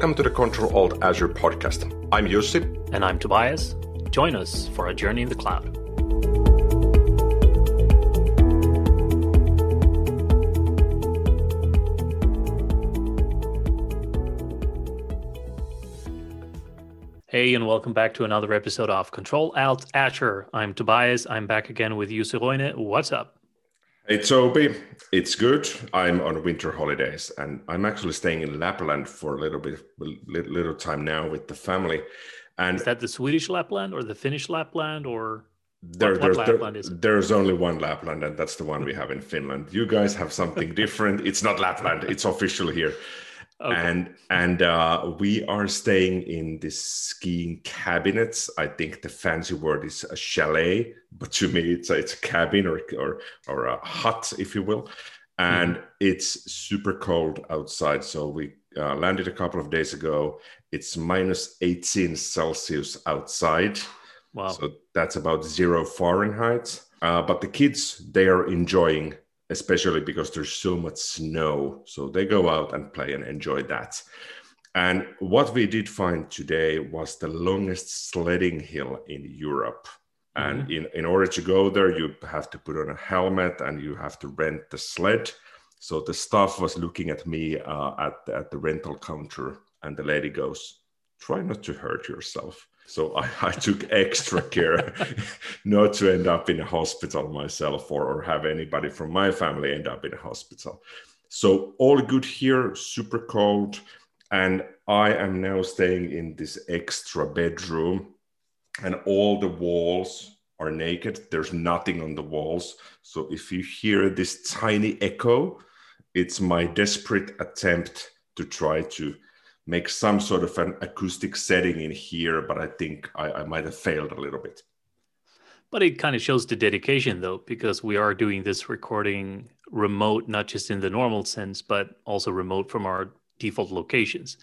Welcome to the Control Alt Azure podcast. I'm Jussi. And I'm Tobias. Join us for a journey in the cloud. Hey, and welcome back to another episode of Control Alt Azure. I'm Tobias. I'm back again with Jussi Roine. What's up? Hey Toby, it's good. I'm on winter holidays and I'm actually staying in Lapland for a little bit, little time now with the family. And is that the Swedish Lapland or the Finnish Lapland or there, what, what there's, there, there's only one Lapland and that's the one we have in Finland. You guys have something different. It's not Lapland. It's official here. Okay. And and uh, we are staying in this skiing cabinets. I think the fancy word is a chalet, but to me it's a, it's a cabin or or or a hut, if you will. And mm-hmm. it's super cold outside. So we uh, landed a couple of days ago. It's minus 18 Celsius outside. Wow. So that's about zero Fahrenheit. Uh, but the kids, they are enjoying especially because there's so much snow. So they go out and play and enjoy that. And what we did find today was the longest sledding hill in Europe. And mm-hmm. in, in order to go there, you have to put on a helmet and you have to rent the sled. So the staff was looking at me uh, at, at the rental counter, and the lady goes, Try not to hurt yourself. So I, I took extra care not to end up in a hospital myself or, or have anybody from my family end up in a hospital. So all good here, super cold. And I am now staying in this extra bedroom, and all the walls are naked. There's nothing on the walls. So if you hear this tiny echo, it's my desperate attempt to try to make some sort of an acoustic setting in here, but I think I, I might have failed a little bit. But it kind of shows the dedication, though, because we are doing this recording remote, not just in the normal sense, but also remote from our default locations.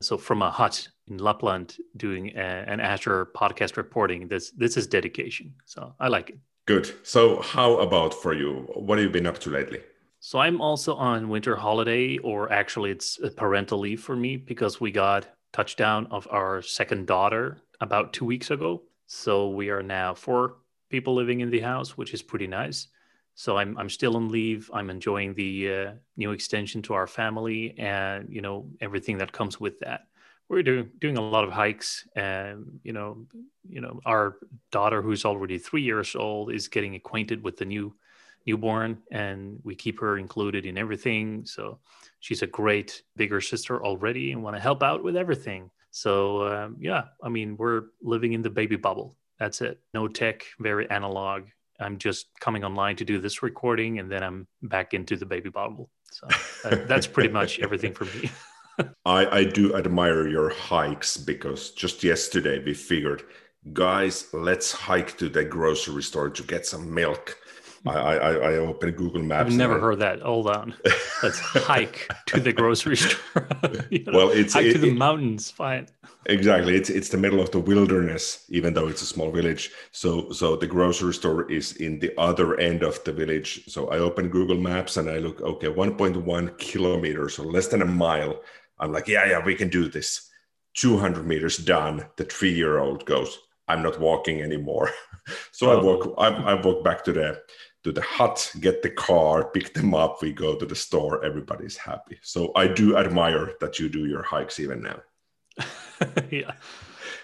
So, from a hut in Lapland, doing a, an Azure podcast reporting, this this is dedication. So, I like it. Good. So, how about for you? What have you been up to lately? So I'm also on winter holiday, or actually, it's parental leave for me because we got touchdown of our second daughter about two weeks ago. So we are now four people living in the house, which is pretty nice. So I'm I'm still on leave. I'm enjoying the uh, new extension to our family, and you know everything that comes with that. We're doing doing a lot of hikes, and you know, you know, our daughter, who's already three years old, is getting acquainted with the new newborn and we keep her included in everything. So she's a great bigger sister already and want to help out with everything. So um, yeah i mean we're living in the baby bubble. That's it. No tech very analog. I'm just coming online to do this recording and then i'm back into the baby bubble. So that, that's pretty much everything for me. I, I do admire your hikes because just yesterday we figured guys let's hike to the grocery store to get some milk I, I, I open Google Maps. I've never heard that. Hold on. Let's hike to the grocery store. you know, well, it's hike it, to the it, mountains. Fine. Exactly. It's it's the middle of the wilderness, even though it's a small village. So so the grocery store is in the other end of the village. So I open Google Maps and I look. Okay, 1.1 kilometers, so less than a mile. I'm like, yeah, yeah, we can do this. 200 meters done. The three year old goes, I'm not walking anymore. so oh. I walk. I, I walk back to the to the hut, get the car, pick them up. We go to the store. Everybody's happy. So I do admire that you do your hikes even now. yeah.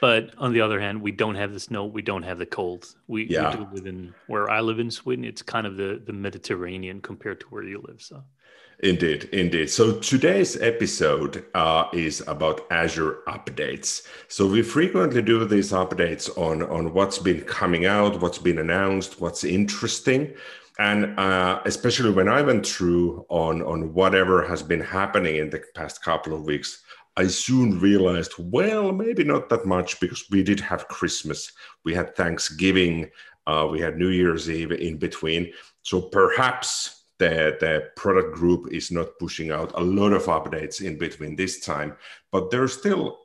But on the other hand, we don't have the snow. We don't have the cold. We, yeah. we live in where I live in Sweden. It's kind of the, the Mediterranean compared to where you live. So Indeed, indeed. So today's episode uh, is about Azure updates. So we frequently do these updates on on what's been coming out, what's been announced, what's interesting, and uh, especially when I went through on on whatever has been happening in the past couple of weeks. I soon realized, well, maybe not that much because we did have Christmas, we had Thanksgiving, uh, we had New Year's Eve in between. So perhaps the, product group is not pushing out a lot of updates in between this time, but there's still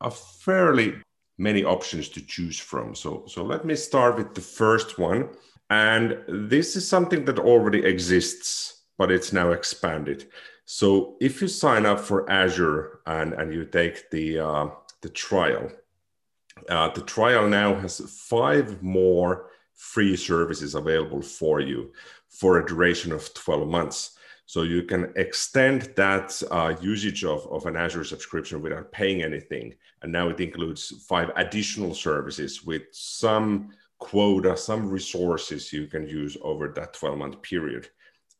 a fairly many options to choose from. So, so let me start with the first one. And this is something that already exists, but it's now expanded. So if you sign up for Azure and, and you take the, uh, the trial, uh, the trial now has five more free services available for you for a duration of 12 months. So you can extend that uh, usage of, of an Azure subscription without paying anything. And now it includes five additional services with some quota, some resources you can use over that 12 month period.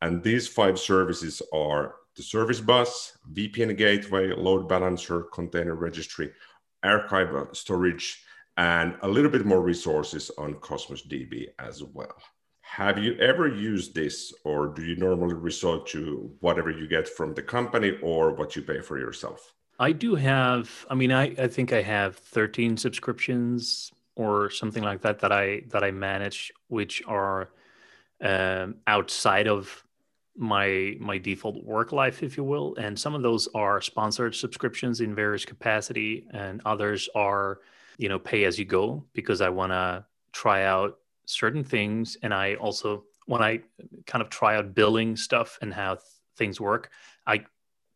And these five services are the service bus, VPN gateway, load balancer, container registry, archive storage, and a little bit more resources on Cosmos DB as well. Have you ever used this, or do you normally resort to whatever you get from the company or what you pay for yourself? I do have, I mean, I, I think I have 13 subscriptions or something like that that I that I manage, which are um, outside of my my default work life if you will and some of those are sponsored subscriptions in various capacity and others are you know pay as you go because i want to try out certain things and i also when i kind of try out billing stuff and how th- things work i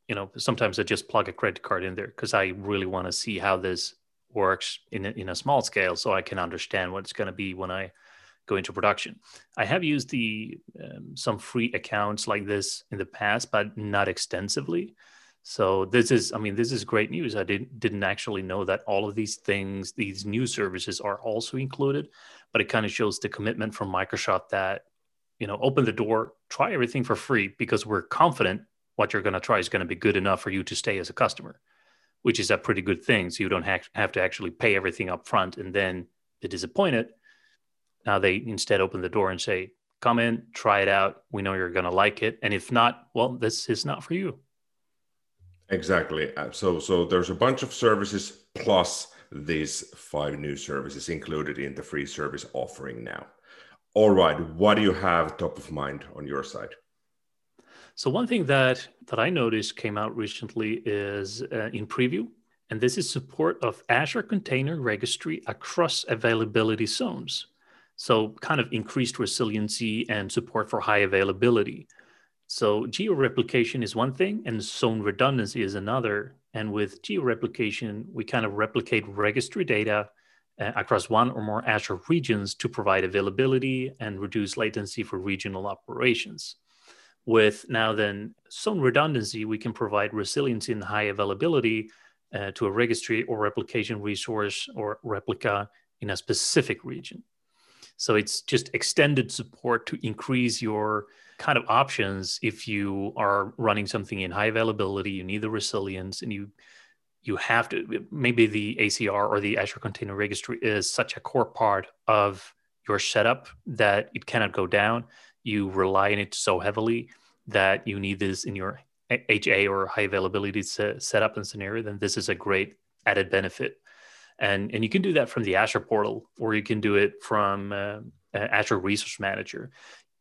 you know sometimes i just plug a credit card in there because i really want to see how this works in a, in a small scale so i can understand what it's going to be when i go into production. I have used the um, some free accounts like this in the past, but not extensively. So this is, I mean, this is great news. I didn't didn't actually know that all of these things, these new services, are also included. But it kind of shows the commitment from Microsoft that you know open the door, try everything for free because we're confident what you're going to try is going to be good enough for you to stay as a customer, which is a pretty good thing. So you don't have, to actually pay everything up front and then be disappointed now they instead open the door and say, come in, try it out. We know you're going to like it. And if not, well, this is not for you. Exactly. Uh, so, so there's a bunch of services plus these five new services included in the free service offering now. All right. What do you have top of mind on your side? So one thing that that I noticed came out recently is uh, in preview, and this is support of Azure Container Registry across availability zones. So, kind of increased resiliency and support for high availability. So, geo replication is one thing, and zone redundancy is another. And with geo replication, we kind of replicate registry data uh, across one or more Azure regions to provide availability and reduce latency for regional operations. With now then zone redundancy, we can provide resiliency and high availability uh, to a registry or replication resource or replica in a specific region. So it's just extended support to increase your kind of options if you are running something in high availability, you need the resilience and you you have to maybe the ACR or the Azure Container Registry is such a core part of your setup that it cannot go down. You rely on it so heavily that you need this in your HA or high availability setup and scenario, then this is a great added benefit and and you can do that from the Azure portal, or you can do it from uh, Azure Resource Manager.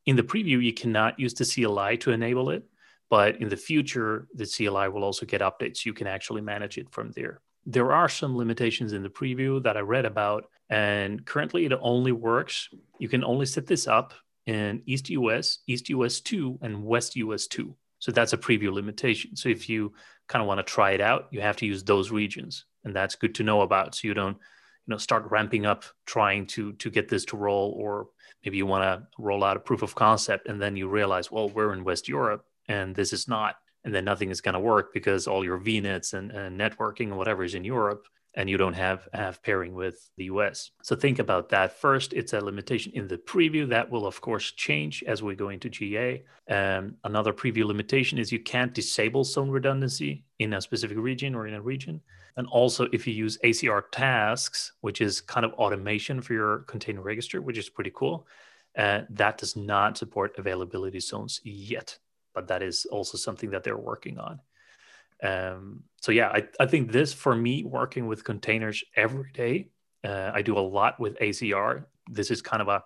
In the preview, you cannot use the CLI to enable it, but in the future, the CLI will also get updates. You can actually manage it from there. There are some limitations in the preview that I read about, and currently it only works. You can only set this up in East US, East US 2, and West US 2. So that's a preview limitation. So if you kind of want to try it out, you have to use those regions and that's good to know about so you don't you know start ramping up trying to to get this to roll or maybe you want to roll out a proof of concept and then you realize well we're in west europe and this is not and then nothing is going to work because all your vnets and, and networking and whatever is in europe and you don't have have pairing with the US. So think about that first. It's a limitation in the preview that will of course change as we go into GA. Um, another preview limitation is you can't disable zone redundancy in a specific region or in a region. And also, if you use ACR tasks, which is kind of automation for your container registry, which is pretty cool, uh, that does not support availability zones yet. But that is also something that they're working on. Um, so, yeah, I, I think this for me, working with containers every day, uh, I do a lot with ACR. This is kind of a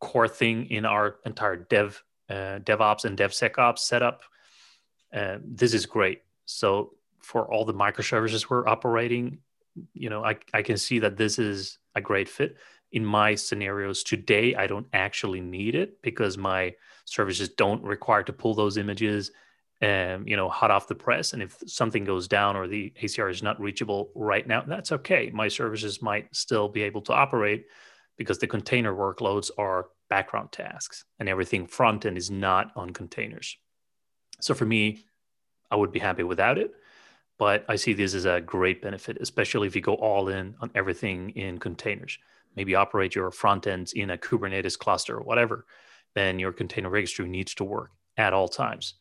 core thing in our entire dev, uh, DevOps and DevSecOps setup. Uh, this is great. So for all the microservices we're operating, you know, I, I can see that this is a great fit. In my scenarios today, I don't actually need it because my services don't require to pull those images um, you know, hot off the press. And if something goes down or the ACR is not reachable right now, that's okay. My services might still be able to operate because the container workloads are background tasks and everything front end is not on containers. So for me, I would be happy without it. But I see this as a great benefit, especially if you go all in on everything in containers. Maybe operate your front ends in a Kubernetes cluster or whatever, then your container registry needs to work at all times.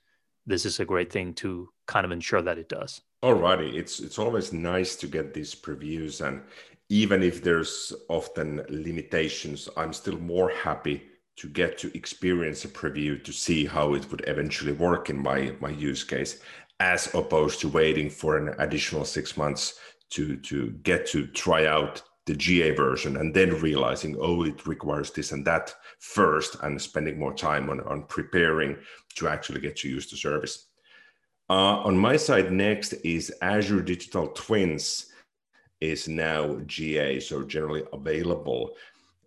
This is a great thing to kind of ensure that it does. Alrighty, it's it's always nice to get these previews, and even if there's often limitations, I'm still more happy to get to experience a preview to see how it would eventually work in my my use case as opposed to waiting for an additional six months to to get to try out the GA version and then realizing, oh, it requires this and that first, and spending more time on, on preparing to actually get to use the service. Uh, on my side, next is Azure Digital Twins is now GA, so generally available.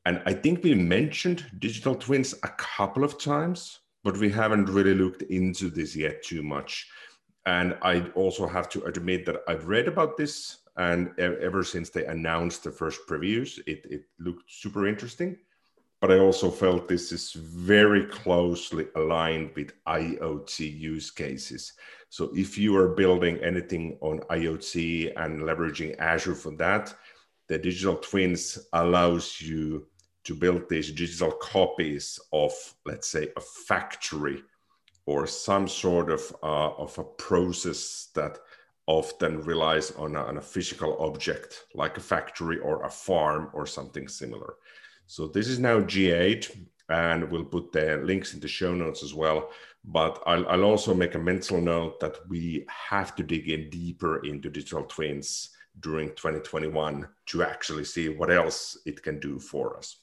And I think we mentioned digital twins a couple of times, but we haven't really looked into this yet too much. And I also have to admit that I've read about this, and ever since they announced the first previews, it, it looked super interesting. But I also felt this is very closely aligned with IoT use cases. So if you are building anything on IoT and leveraging Azure for that, the digital twins allows you to build these digital copies of, let's say, a factory or some sort of, uh, of a process that often relies on a, on a physical object like a factory or a farm or something similar. So this is now GA and we'll put the links in the show notes as well. But I'll, I'll also make a mental note that we have to dig in deeper into digital twins during 2021 to actually see what else it can do for us.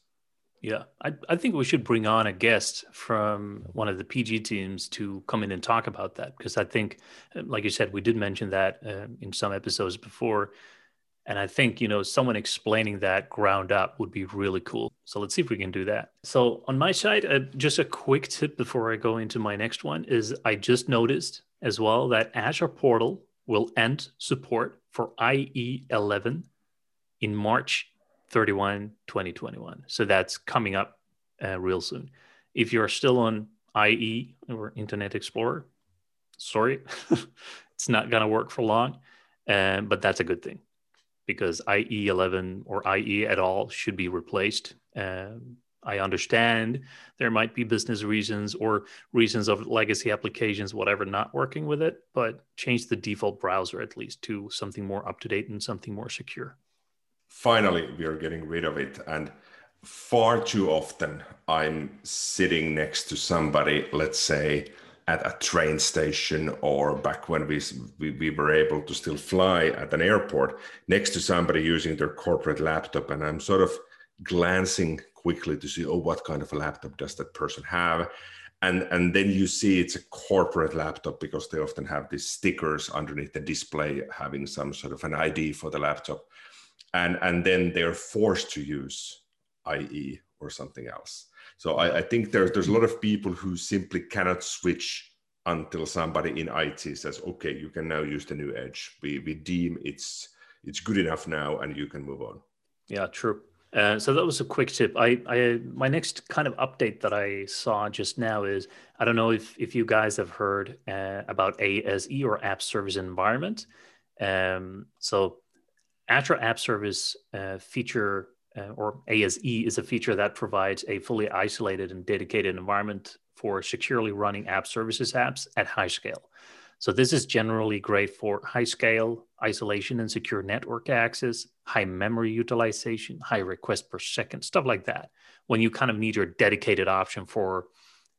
Yeah, I, I think we should bring on a guest from one of the PG teams to come in and talk about that because I think, like you said, we did mention that uh, in some episodes before, and I think you know someone explaining that ground up would be really cool. So let's see if we can do that. So on my side, uh, just a quick tip before I go into my next one is I just noticed as well that Azure Portal will end support for IE 11 in March 31, 2021. So that's coming up uh, real soon. If you're still on IE or Internet Explorer, sorry, it's not going to work for long. Um, but that's a good thing because IE 11 or IE at all should be replaced. Um, I understand there might be business reasons or reasons of legacy applications, whatever, not working with it, but change the default browser at least to something more up to date and something more secure finally we are getting rid of it. And far too often i'm sitting next to somebody let's say at a train station or back when we, we, we were able to still fly at an airport next to somebody using their corporate laptop. And i'm sort of glancing quickly to see oh what kind of a laptop does that person have? And and then you see it's a corporate laptop because they often have these stickers underneath the display having some sort of an id for the laptop and and then they're forced to use IE or something else. So I, I think there's there's a lot of people who simply cannot switch until somebody in IT says, okay, you can now use the new Edge. We we deem it's it's good enough now, and you can move on. Yeah, true. Uh, so that was a quick tip. I, I, my next kind of update that I saw just now is I don't know if if you guys have heard uh, about ASE or App Service Environment. Um, so Azure App Service uh, feature uh, or ASE is a feature that provides a fully isolated and dedicated environment for securely running app services apps at high scale. So this is generally great for high scale isolation and secure network access, high memory utilization, high request per second, stuff like that. When you kind of need your dedicated option for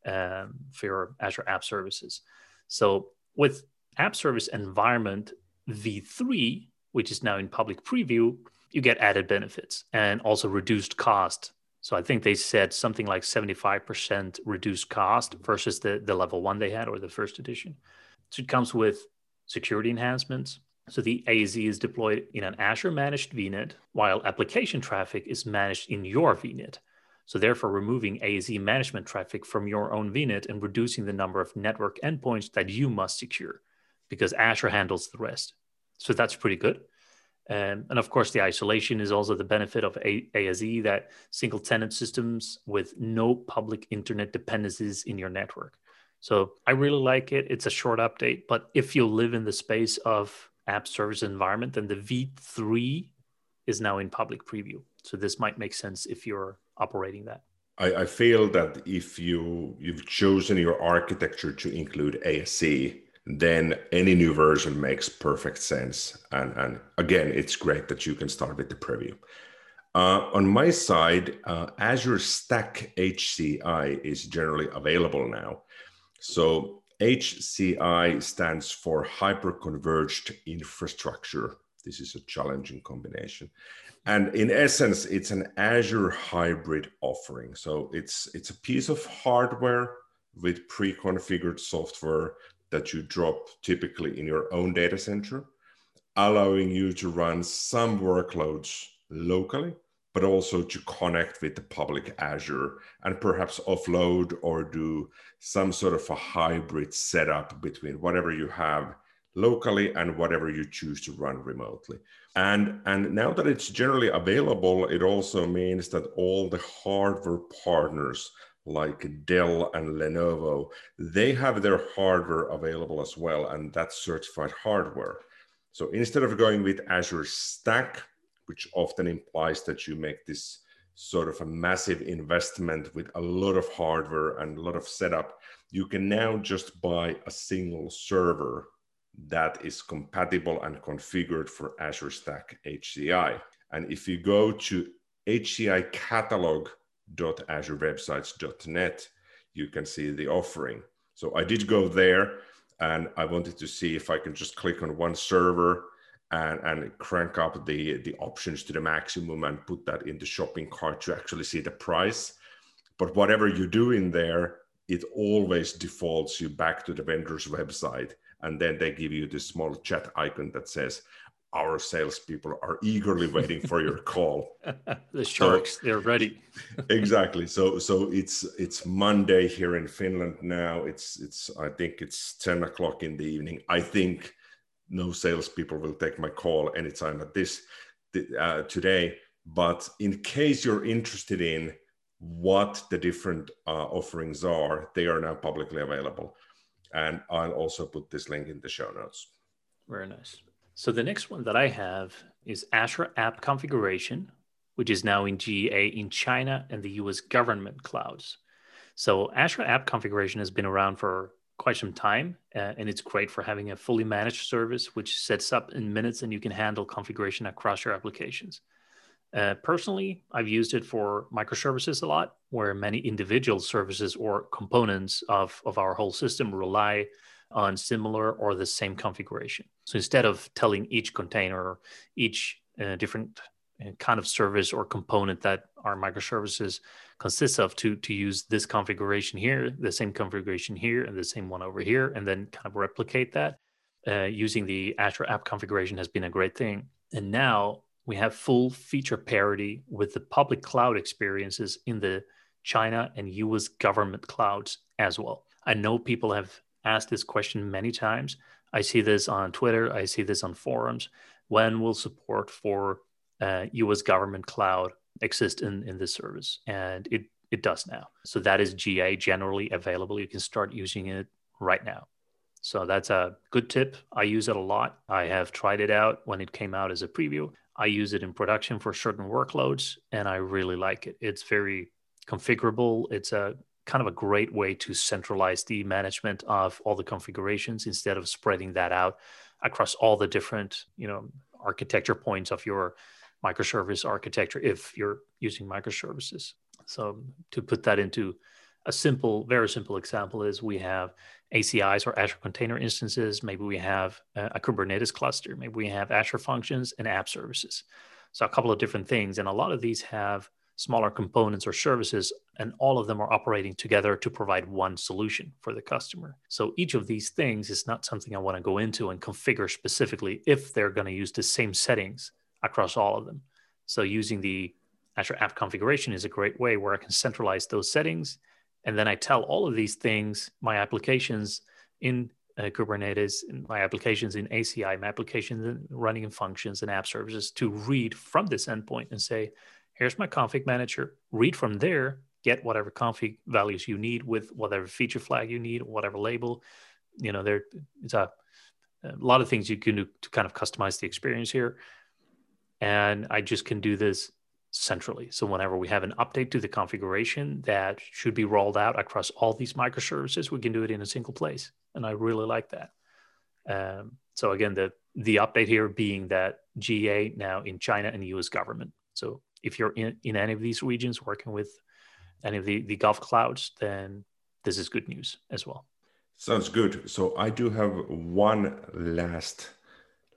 um, for your Azure App Services. So with App Service Environment v3, which is now in public preview, you get added benefits and also reduced cost. So I think they said something like 75% reduced cost versus the, the level one they had or the first edition. So it comes with security enhancements. So the ASE is deployed in an Azure managed VNet, while application traffic is managed in your VNet. So, therefore, removing ASE management traffic from your own VNet and reducing the number of network endpoints that you must secure because Azure handles the rest. So, that's pretty good. Um, and of course, the isolation is also the benefit of A- ASE that single tenant systems with no public internet dependencies in your network. So I really like it. It's a short update, but if you live in the space of app service environment, then the V3 is now in public preview. So this might make sense if you're operating that. I, I feel that if you you've chosen your architecture to include ASE, then any new version makes perfect sense. And, and again, it's great that you can start with the preview. Uh, on my side, uh, Azure Stack HCI is generally available now. So HCI stands for Hyperconverged Infrastructure. This is a challenging combination. And in essence, it's an Azure hybrid offering. So it's, it's a piece of hardware with pre-configured software that you drop typically in your own data center, allowing you to run some workloads locally, but also to connect with the public Azure and perhaps offload or do some sort of a hybrid setup between whatever you have locally and whatever you choose to run remotely. And, and now that it's generally available, it also means that all the hardware partners like Dell and Lenovo, they have their hardware available as well, and that's certified hardware. So instead of going with Azure Stack, which often implies that you make this sort of a massive investment with a lot of hardware and a lot of setup, you can now just buy a single server that is compatible and configured for Azure Stack HCI. And if you go to HCI catalog www.azurewebsites.net, you can see the offering. So I did go there and I wanted to see if I can just click on one server and, and crank up the, the options to the maximum and put that in the shopping cart to actually see the price. But whatever you do in there, it always defaults you back to the vendor's website. And then they give you this small chat icon that says, our salespeople are eagerly waiting for your call. the sharks, so, they're ready. exactly. So so it's it's Monday here in Finland now. It's it's I think it's 10 o'clock in the evening. I think no salespeople will take my call anytime at this uh, today. But in case you're interested in what the different uh, offerings are, they are now publicly available. And I'll also put this link in the show notes. Very nice. So the next one that I have is Azure App Configuration, which is now in GA in China and the US government clouds. So Azure App Configuration has been around for quite some time, uh, and it's great for having a fully managed service which sets up in minutes and you can handle configuration across your applications. Uh, personally, I've used it for microservices a lot, where many individual services or components of, of our whole system rely on similar or the same configuration. So instead of telling each container, each uh, different uh, kind of service or component that our microservices consists of to, to use this configuration here, the same configuration here, and the same one over here, and then kind of replicate that, uh, using the Azure app configuration has been a great thing. And now we have full feature parity with the public cloud experiences in the China and US government clouds as well. I know people have asked this question many times. I see this on Twitter. I see this on forums. When will support for uh, U.S. government cloud exist in in this service? And it it does now. So that is GA generally available. You can start using it right now. So that's a good tip. I use it a lot. I have tried it out when it came out as a preview. I use it in production for certain workloads, and I really like it. It's very configurable. It's a kind of a great way to centralize the management of all the configurations instead of spreading that out across all the different you know architecture points of your microservice architecture if you're using microservices. So to put that into a simple very simple example is we have acis or azure container instances. Maybe we have a kubernetes cluster. Maybe we have azure functions and app services. So a couple of different things. And a lot of these have smaller components or services, and all of them are operating together to provide one solution for the customer. So each of these things is not something I want to go into and configure specifically if they're going to use the same settings across all of them. So using the Azure App Configuration is a great way where I can centralize those settings. And then I tell all of these things, my applications in uh, Kubernetes, my applications in ACI, my applications in running in functions and app services to read from this endpoint and say, here's my config manager, read from there, get whatever config values you need with whatever feature flag you need, whatever label. You know, there it's a, a lot of things you can do to kind of customize the experience here. And I just can do this centrally. So whenever we have an update to the configuration that should be rolled out across all these microservices, we can do it in a single place. And I really like that. Um, so again, the the update here being that GA now in China and US government. So if you're in, in any of these regions working with any of the, the Gov clouds, then this is good news as well. Sounds good. So I do have one last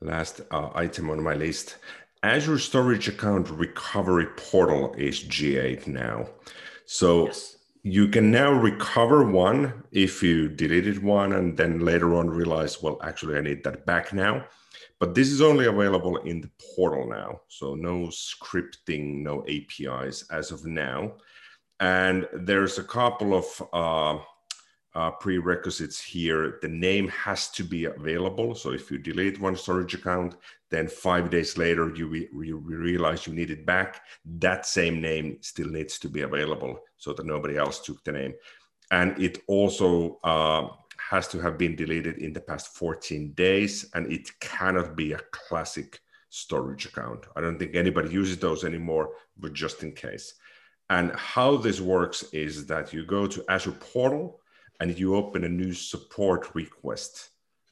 last uh, item on my list, Azure Storage Account Recovery Portal is GA now. So yes. you can now recover one if you deleted one and then later on realize, well, actually, I need that back now. But this is only available in the portal now. So no scripting, no APIs as of now. And there's a couple of uh, uh, prerequisites here. The name has to be available. So if you delete one storage account, then five days later you, re- realize you need it back, that same name still needs to be available so that nobody else took the name. And it also uh, has to have been deleted in the past 14 days, and it cannot be a classic storage account. I don't think anybody uses those anymore, but just in case. And how this works is that you go to Azure Portal and you open a new support request.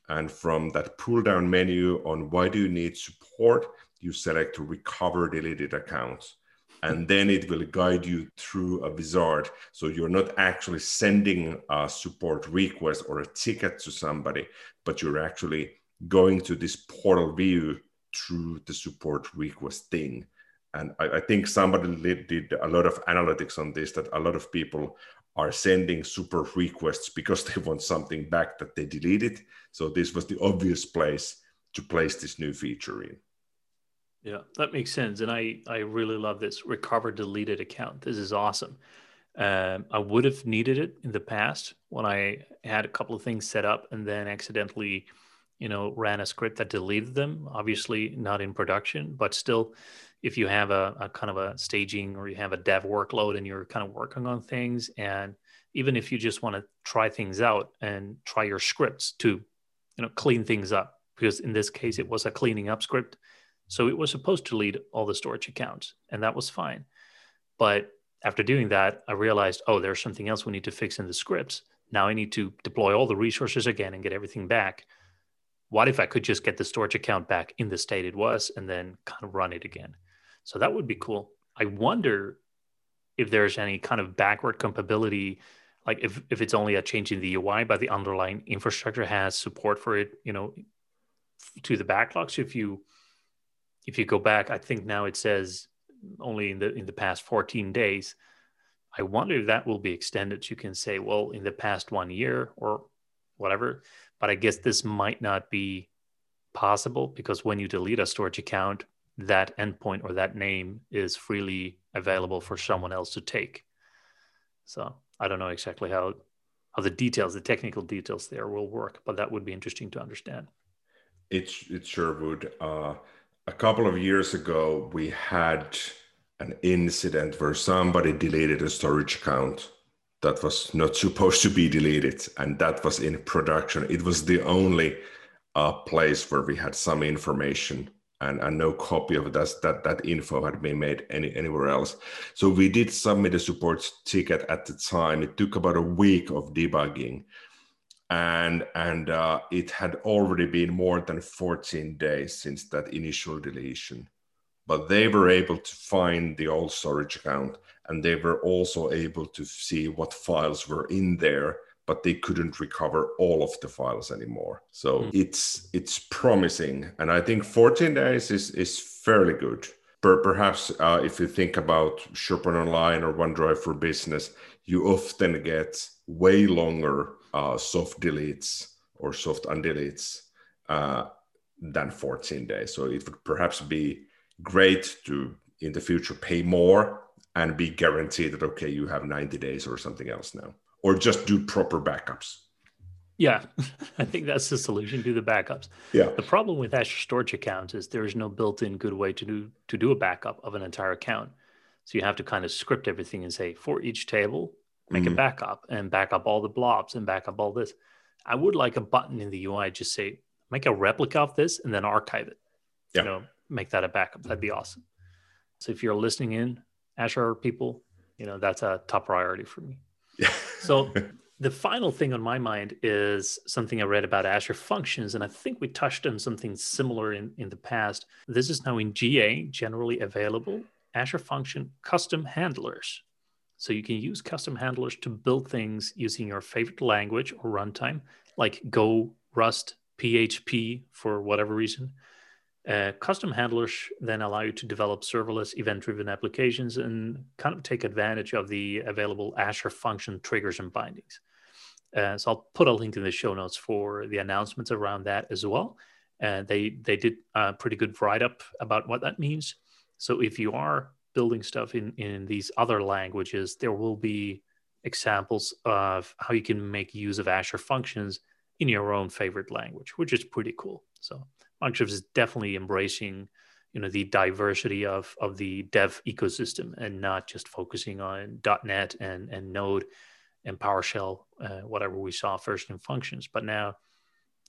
And from that pull down menu on why do you need support, you select recover deleted accounts. And then it will guide you through a wizard. So you're not actually sending a support request or a ticket to somebody, but you're actually going to this portal view through the support request thing. And I, I think somebody did a lot of analytics on this that a lot of people are sending super requests because they want something back that they deleted. So this was the obvious place to place this new feature in. Yeah, that makes sense. And I, I really love this recover deleted account. This is awesome. Um, I would have needed it in the past when I had a couple of things set up and then accidentally, you know, ran a script that deleted them. Obviously, not in production, but still, if you have a, a, kind of a staging or you have a dev workload and you're kind of working on things and even if you just want to try things out and try your scripts to you know clean things up because in this case it was a cleaning up script so it was supposed to lead all the storage accounts and that was fine but after doing that i realized oh there's something else we need to fix in the scripts now i need to deploy all the resources again and get everything back what if i could just get the storage account back in the state it was and then kind of run it again so that would be cool. I wonder if there's any kind of backward compatibility, like if, if it's only a change in the UI, but the underlying infrastructure has support for it, you know, to the backlogs. If you if you go back, I think now it says only in the in the past 14 days. I wonder if that will be extended. You can say, well, in the past one year or whatever. But I guess this might not be possible because when you delete a storage account, that endpoint or that name is freely available for someone else to take. So I don't know exactly how how the details, the technical details there will work, but that would be interesting to understand. It's it sure would. Uh, a couple of years ago, we had an incident where somebody deleted a storage account that was not supposed to be deleted, and that was in production. It was the only uh, place where we had some information and, and no copy of that, that that info had been made any, anywhere else. So we did submit a support ticket at the time. It took about a week of debugging, and and uh, it had already been more than 14 days since that initial deletion. But they were able to find the old storage account, and they were also able to see what files were in there but they couldn't recover all of the files anymore. So mm. it's it's promising, and I think 14 days is is fairly good. Per, perhaps uh, if you think about SharePoint Online or OneDrive for Business, you often get way longer uh, soft deletes or soft undeletes uh, than 14 days. So it would perhaps be great to in the future pay more and be guaranteed that okay you have 90 days or something else now or just do proper backups. Yeah i think that's the solution do the backups. Yeah. The problem with azure storage accounts is there is no built-in good way to do to do a backup of an entire account. So you have to kind of script everything and say for each table make mm-hmm. a backup and back up all the blobs and back up all this i would like a button in the ui just say make a replica of this and then archive it yeah. you know make that a backup that'd be awesome so if you're listening in Azure people, you know, that's a top priority for me. Yeah. so the final thing on my mind is something I read about Azure Functions, and I think we touched on something similar in, in the past. This is now in GA, generally available, Azure Function custom handlers. So you can use custom handlers to build things using your favorite language or runtime, like Go, Rust, PHP for whatever reason. Uh, custom handlers then allow you to develop serverless event driven applications and kind of take advantage of the available Azure function triggers and bindings. Uh, so I'll put a link in the show notes for the announcements around that as well. Uh, they they did a pretty good write up about what that means. So if you are building stuff in in these other languages, there will be examples of how you can make use of Azure functions in your own favorite language, which is pretty cool. So Microsoft is definitely embracing you know the diversity of of the dev ecosystem and not just focusing on .NET and and Node and PowerShell, uh, whatever we saw first in functions. But now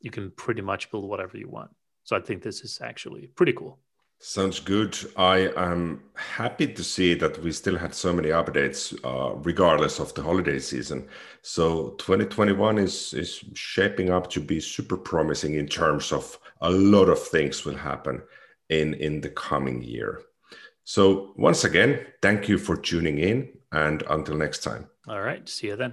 you can pretty much build whatever you want. So I think this is actually pretty cool. Sounds good. I am happy to see that we still had so many updates, uh, regardless of the holiday season. So 2021 is is shaping up to be super promising in terms of a lot of things will happen in in the coming year. So once again, thank you for tuning in, and until next time. All right. See you then.